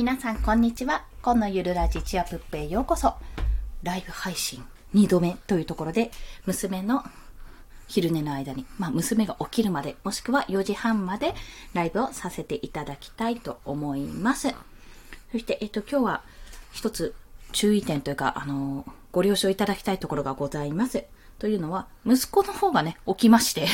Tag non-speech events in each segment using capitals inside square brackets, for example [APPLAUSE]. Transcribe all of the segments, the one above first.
皆さん、こんにちは。今のゆるラジチアプッペへようこそ。ライブ配信2度目というところで、娘の昼寝の間に、まあ、娘が起きるまで、もしくは4時半までライブをさせていただきたいと思います。そして、えっと、今日は一つ注意点というか、あの、ご了承いただきたいところがございます。というのは、息子の方がね、起きまして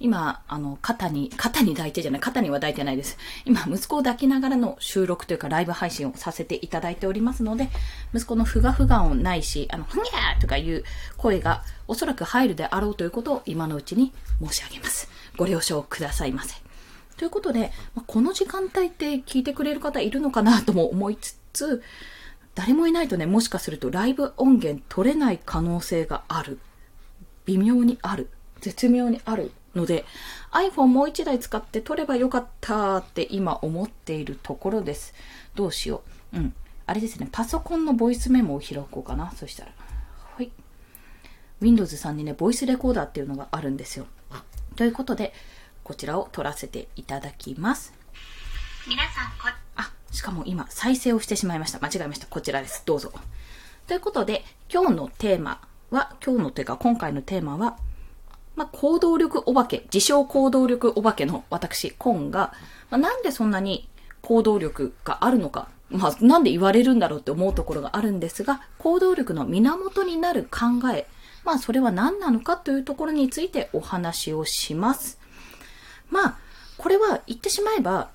今、あの、肩に、肩に抱いてじゃない、肩には抱いてないです。今、息子を抱きながらの収録というかライブ配信をさせていただいておりますので、息子のふがふが音ないし、あの、ふにゃーとかいう声がおそらく入るであろうということを今のうちに申し上げます。ご了承くださいませ。ということで、この時間帯って聞いてくれる方いるのかなとも思いつつ、誰もいないとね、もしかするとライブ音源取れない可能性がある。微妙にある。絶妙にあるので iPhone もう1台使って撮ればよかったって今思っているところです。どうしよう。うん。あれですね、パソコンのボイスメモを開こうかな。そしたら。はい。Windows さんにね、ボイスレコーダーっていうのがあるんですよ。ということで、こちらを撮らせていただきます。皆さんこ、あ、しかも今、再生をしてしまいました。間違えました。こちらです。どうぞ。ということで、今日のテーマは、今日のというか今回のテーマは、まあ、行動力お化け、自称行動力お化けの私、コンが、まあ、なんでそんなに行動力があるのか、まあ、なんで言われるんだろうって思うところがあるんですが、行動力の源になる考え、まあ、それは何なのかというところについてお話をします。まあ、これは言ってしまえば、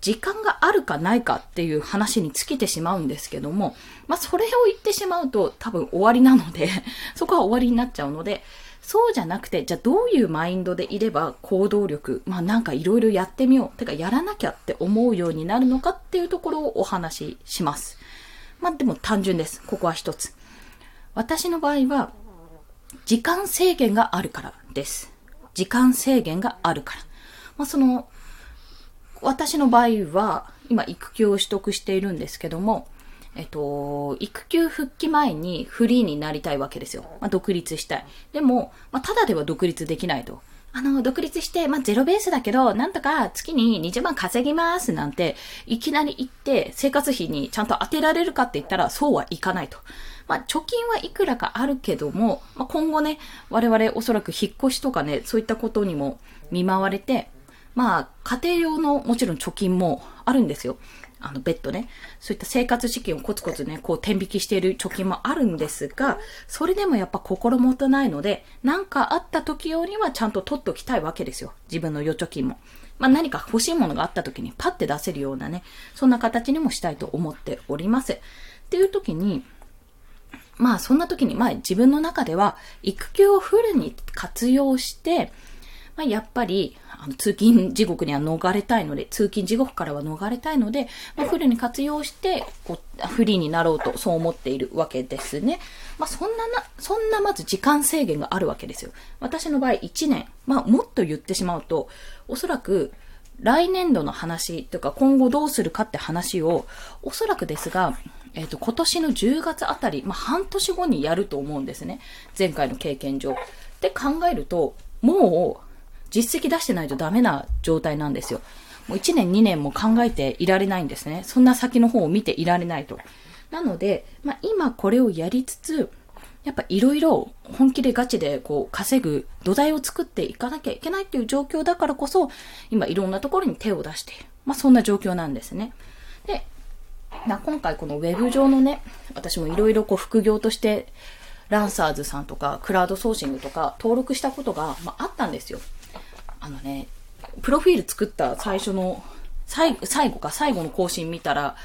時間があるかないかっていう話に尽きてしまうんですけども、まあ、それを言ってしまうと多分終わりなので [LAUGHS] そこは終わりになっちゃうので、そうじゃなくて、じゃあどういうマインドでいれば行動力、まあなんかいろいろやってみよう、てかやらなきゃって思うようになるのかっていうところをお話しします。まあでも単純です。ここは一つ。私の場合は、時間制限があるからです。時間制限があるから。まあその、私の場合は、今育休を取得しているんですけども、えっと、育休復帰前にフリーになりたいわけですよ。まあ、独立したい。でも、まあ、ただでは独立できないと。あの、独立して、まあ、ゼロベースだけど、なんとか月に20万稼ぎますなんて、いきなり言って、生活費にちゃんと当てられるかって言ったら、そうはいかないと。まあ、貯金はいくらかあるけども、まあ、今後ね、我々おそらく引っ越しとかね、そういったことにも見舞われて、まあ、家庭用のもちろん貯金もあるんですよ。あの、別途ね、そういった生活資金をコツコツね、こう、天引きしている貯金もあるんですが、それでもやっぱ心もとないので、何かあった時用にはちゃんと取っておきたいわけですよ。自分の預貯金も。まあ、何か欲しいものがあった時にパッて出せるようなね、そんな形にもしたいと思っております。っていう時に、まあそんな時に、まあ自分の中では育休をフルに活用して、まあ、やっぱり、あの通勤地獄には逃れたいので、通勤地獄からは逃れたいので、まあ、フルに活用して、こう、フリーになろうと、そう思っているわけですね。まあ、そんなな、そんなまず時間制限があるわけですよ。私の場合1年、まあ、もっと言ってしまうと、おそらく、来年度の話というか今後どうするかって話を、おそらくですが、えっ、ー、と、今年の10月あたり、まあ、半年後にやると思うんですね。前回の経験上。って考えると、もう、実績出してないとダメな状態なんですよ。もう1年2年も考えていられないんですね。そんな先の方を見ていられないと。なので、まあ、今これをやりつつ、やっぱいろいろ本気でガチでこう稼ぐ土台を作っていかなきゃいけないっていう状況だからこそ、今いろんなところに手を出している。まあそんな状況なんですね。で、まあ、今回このウェブ上のね、私もいろいろこう副業としてランサーズさんとかクラウドソーシングとか登録したことが、まあ、あったんですよ。あのね、プロフィール作った最初の、最後か最後の更新見たら、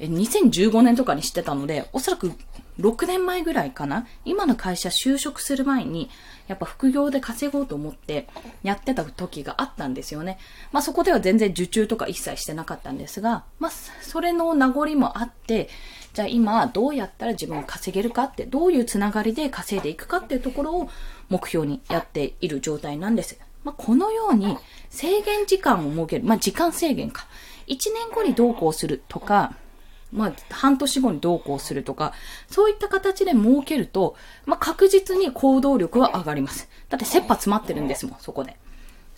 2015年とかに知ってたので、おそらく6年前ぐらいかな？今の会社就職する前に、やっぱ副業で稼ごうと思ってやってた時があったんですよね。まあそこでは全然受注とか一切してなかったんですが、まあそれの名残もあって、じゃあ今どうやったら自分を稼げるかって、どういうつながりで稼いでいくかっていうところを目標にやっている状態なんです。まあ、このように制限時間を設ける。まあ、時間制限か。1年後にどうこうするとか、まあ、半年後にどうこうするとか、そういった形で設けると、まあ、確実に行動力は上がります。だって切羽詰まってるんですもん、そこで。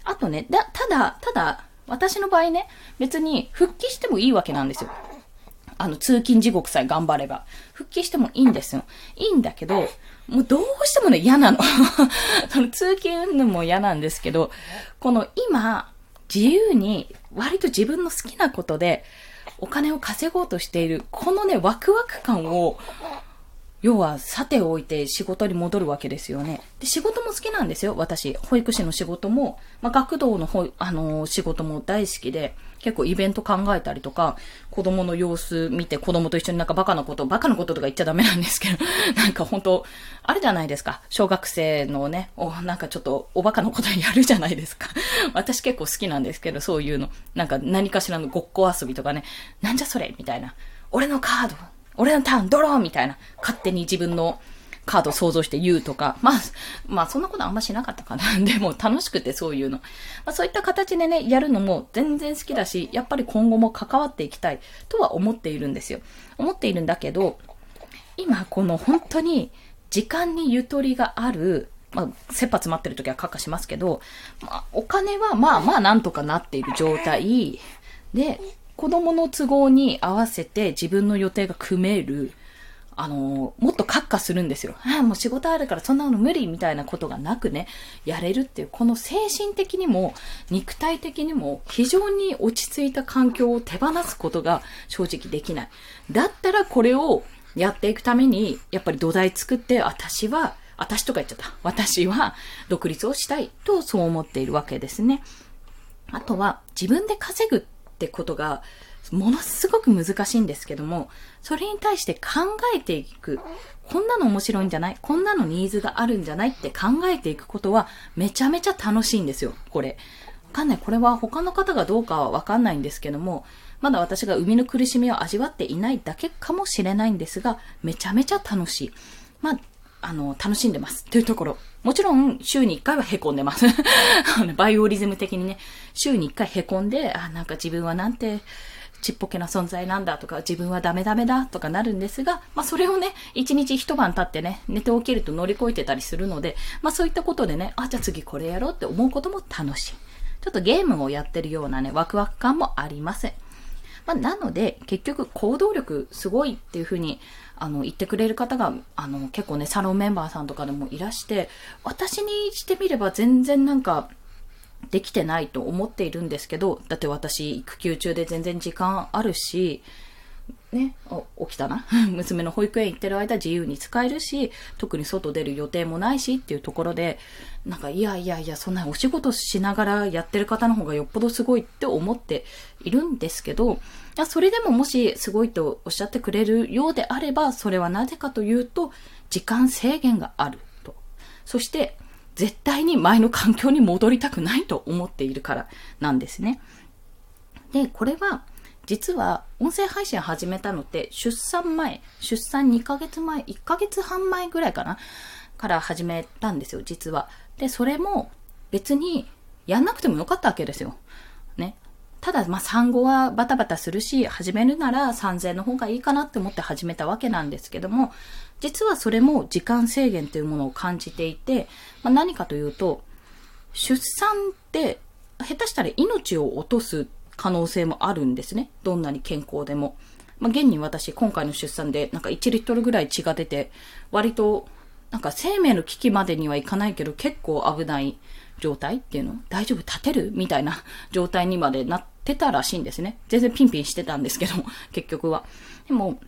あとね、だ、ただ、ただ、私の場合ね、別に復帰してもいいわけなんですよ。あの、通勤地獄さえ頑張れば。復帰してもいいんですよ。いいんだけど、もうどうしてもね、嫌なの。[LAUGHS] その通勤も嫌なんですけど、この今、自由に、割と自分の好きなことで、お金を稼ごうとしている、このね、ワクワク感を、要は、さておいて仕事に戻るわけですよね。で、仕事も好きなんですよ、私。保育士の仕事も、まあ、学童のほ、あのー、仕事も大好きで、結構イベント考えたりとか、子供の様子見て子供と一緒になんかバカなこと、バカなこととか言っちゃダメなんですけど、[LAUGHS] なんか本当あれじゃないですか。小学生のね、お、なんかちょっとおバカなことやるじゃないですか。私結構好きなんですけど、そういうの。なんか何かしらのごっこ遊びとかね、なんじゃそれみたいな。俺のカード俺のターン、ドローみたいな。勝手に自分のカードを想像して言うとか。まあ、まあそんなことあんましなかったかな。[LAUGHS] でも楽しくてそういうの。まあそういった形でね、やるのも全然好きだし、やっぱり今後も関わっていきたいとは思っているんですよ。思っているんだけど、今この本当に時間にゆとりがある、まあ、切羽詰まってる時はカッカしますけど、まあ、お金はまあまあなんとかなっている状態で、子供の都合に合わせて自分の予定が組める、あの、もっとカッカするんですよ。ああ、もう仕事あるからそんなの無理みたいなことがなくね、やれるっていう、この精神的にも肉体的にも非常に落ち着いた環境を手放すことが正直できない。だったらこれをやっていくために、やっぱり土台作って、私は、私とか言っちゃった。私は独立をしたいとそう思っているわけですね。あとは自分で稼ぐっってことが、ものすごく難しいんですけども、それに対して考えていく。こんなの面白いんじゃないこんなのニーズがあるんじゃないって考えていくことはめちゃめちゃ楽しいんですよ、これ。わかんない。これは他の方がどうかはわかんないんですけども、まだ私が生みの苦しみを味わっていないだけかもしれないんですが、めちゃめちゃ楽しい。まあ、あの、楽しんでます。というところ。もちろん、週に1回は凹んでます。[LAUGHS] バイオリズム的にね、週に1回凹んで、あ、なんか自分はなんて、ちっぽけな存在なんだとか、自分はダメダメだとかなるんですが、まあそれをね、一日一晩経ってね、寝て起きると乗り越えてたりするので、まあそういったことでね、あ、じゃあ次これやろうって思うことも楽しい。ちょっとゲームをやってるようなね、ワクワク感もありません。まあなので、結局行動力すごいっていうふうにあの、言ってくれる方が、あの、結構ね、サロンメンバーさんとかでもいらして、私にしてみれば全然なんか、できてないと思っているんですけど、だって私、育休中で全然時間あるし、ね、起きたな。[LAUGHS] 娘の保育園行ってる間自由に使えるし、特に外出る予定もないしっていうところで、なんかいやいやいや、そんなお仕事しながらやってる方の方がよっぽどすごいって思っているんですけど、それでももしすごいとおっしゃってくれるようであれば、それはなぜかというと、時間制限があると。そして、絶対に前の環境に戻りたくないと思っているからなんですね。で、これは、実は音声配信始めたのって出産前、出産2ヶ月前、1ヶ月半前ぐらいかなから始めたんですよ、実は。で、それも別にやんなくてもよかったわけですよ。ね。ただ、まあ、産後はバタバタするし、始めるなら3000の方がいいかなって思って始めたわけなんですけども、実はそれも時間制限というものを感じていて、まあ、何かというと、出産って下手したら命を落とす可能性もあるんですね。どんなに健康でも。まあ、現に私、今回の出産で、なんか1リットルぐらい血が出て、割と、なんか生命の危機までにはいかないけど、結構危ない状態っていうの？大丈夫？立てる？みたいな [LAUGHS] 状態にまでなってたらしいんですね。全然ピンピンしてたんですけど、結局は。でも、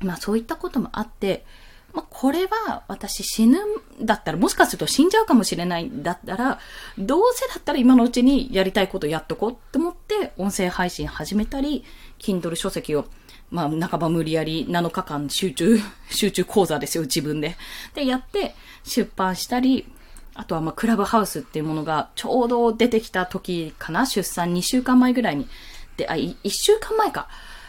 まあそういったこともあって、まあ、これは私死ぬんだったら、もしかすると死んじゃうかもしれないんだったら、どうせだったら今のうちにやりたいことやっとこうって思って、音声配信始めたり、Kindle 書籍を、まあ、半ば無理やり7日間集中、集中講座ですよ、自分で。で、やって、出版したり、あとはま、クラブハウスっていうものがちょうど出てきた時かな、出産2週間前ぐらいに。で、あ、1週間前か。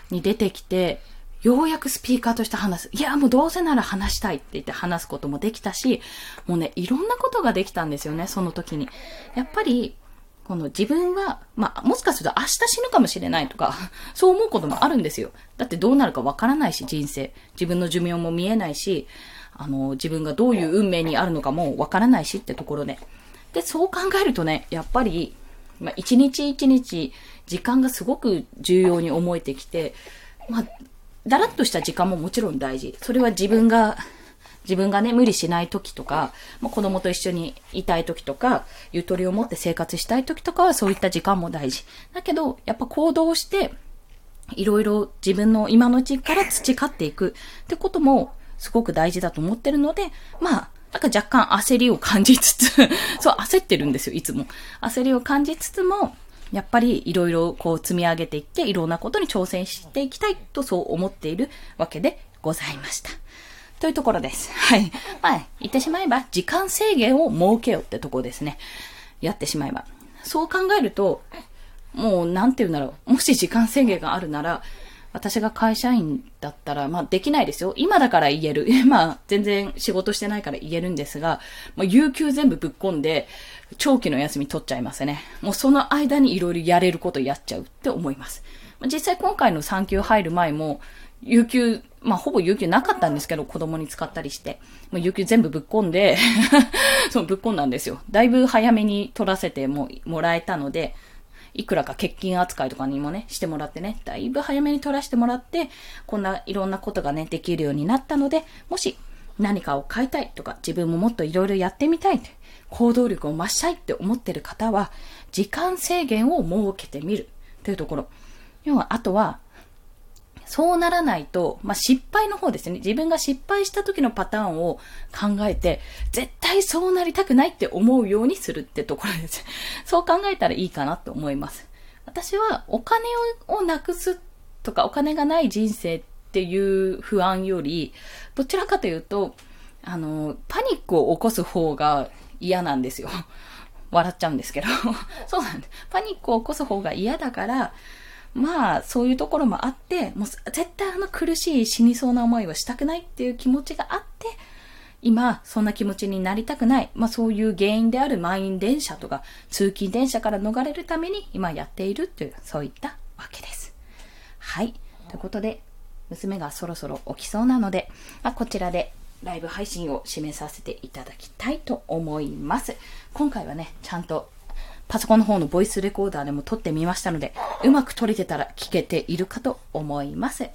に出てきて、ようやくスピーカーとして話す。いや、もうどうせなら話したいって言って話すこともできたし、もうね、いろんなことができたんですよね、その時に。やっぱり、この自分は、まあ、もしかすると明日死ぬかもしれないとか、[LAUGHS] そう思うこともあるんですよ。だってどうなるかわからないし、人生。自分の寿命も見えないし、あの、自分がどういう運命にあるのかもわからないしってところで。で、そう考えるとね、やっぱり、まあ、一日一日、時間がすごく重要に思えてきて、まあ、だらっとした時間ももちろん大事。それは自分が、自分がね、無理しない時とか、もう子供と一緒にいたい時とか、ゆとりを持って生活したい時とかはそういった時間も大事。だけど、やっぱ行動して、いろいろ自分の今のうちから培っていくってこともすごく大事だと思ってるので、まあ、なんか若干焦りを感じつつ [LAUGHS] そう、焦ってるんですよ、いつも。焦りを感じつつも、やっぱりいろいろこう積み上げていって、いろんなことに挑戦していきたいとそう思っているわけでございました。というところです。はい。まあ、言ってしまえば、時間制限を設けようってとこですね。やってしまえば。そう考えると、もう、なんて言うんだろう。もし時間制限があるなら、私が会社員だったら、まあできないですよ。今だから言える。[LAUGHS] まあ全然仕事してないから言えるんですが、まあ有給全部ぶっ込んで、長期の休み取っちゃいますね。もうその間にいろいろやれることやっちゃうって思います。ま、実際今回の産休入る前も、有給、まあほぼ有給なかったんですけど、子供に使ったりして。もう有給全部ぶっ込んで [LAUGHS] そう、ぶっ込んだんですよ。だいぶ早めに取らせてももらえたので、いくらか欠勤扱いとかにもね、してもらってね、だいぶ早めに取らせてもらって、こんないろんなことがね、できるようになったので、もし何かを変えたいとか、自分ももっといろいろやってみたい行動力を増したいって思ってる方は、時間制限を設けてみるというところ。要は、あとは、そうならないと、まあ、失敗の方ですね。自分が失敗した時のパターンを考えて、絶対そうなりたくないって思うようにするってところです。[LAUGHS] そう考えたらいいかなと思います。私はお金をなくすとかお金がない人生っていう不安より、どちらかというと、あの、パニックを起こす方が嫌なんですよ。笑っちゃうんですけど。[LAUGHS] そうなんです。パニックを起こす方が嫌だから、まあ、そういうところもあって、もう絶対あの苦しい死にそうな思いはしたくないっていう気持ちがあって、今、そんな気持ちになりたくない。まあそういう原因である満員電車とか通勤電車から逃れるために今やっているという、そういったわけです。はい。ということで、娘がそろそろ起きそうなので、まあ、こちらでライブ配信を締めさせていただきたいと思います。今回はね、ちゃんとパソコンの方のボイスレコーダーでも撮ってみましたので、うまく撮れてたら聞けているかと思います。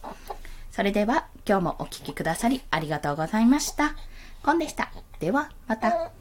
それでは、今日もお聴きくださりありがとうございました。コンでした。では、また。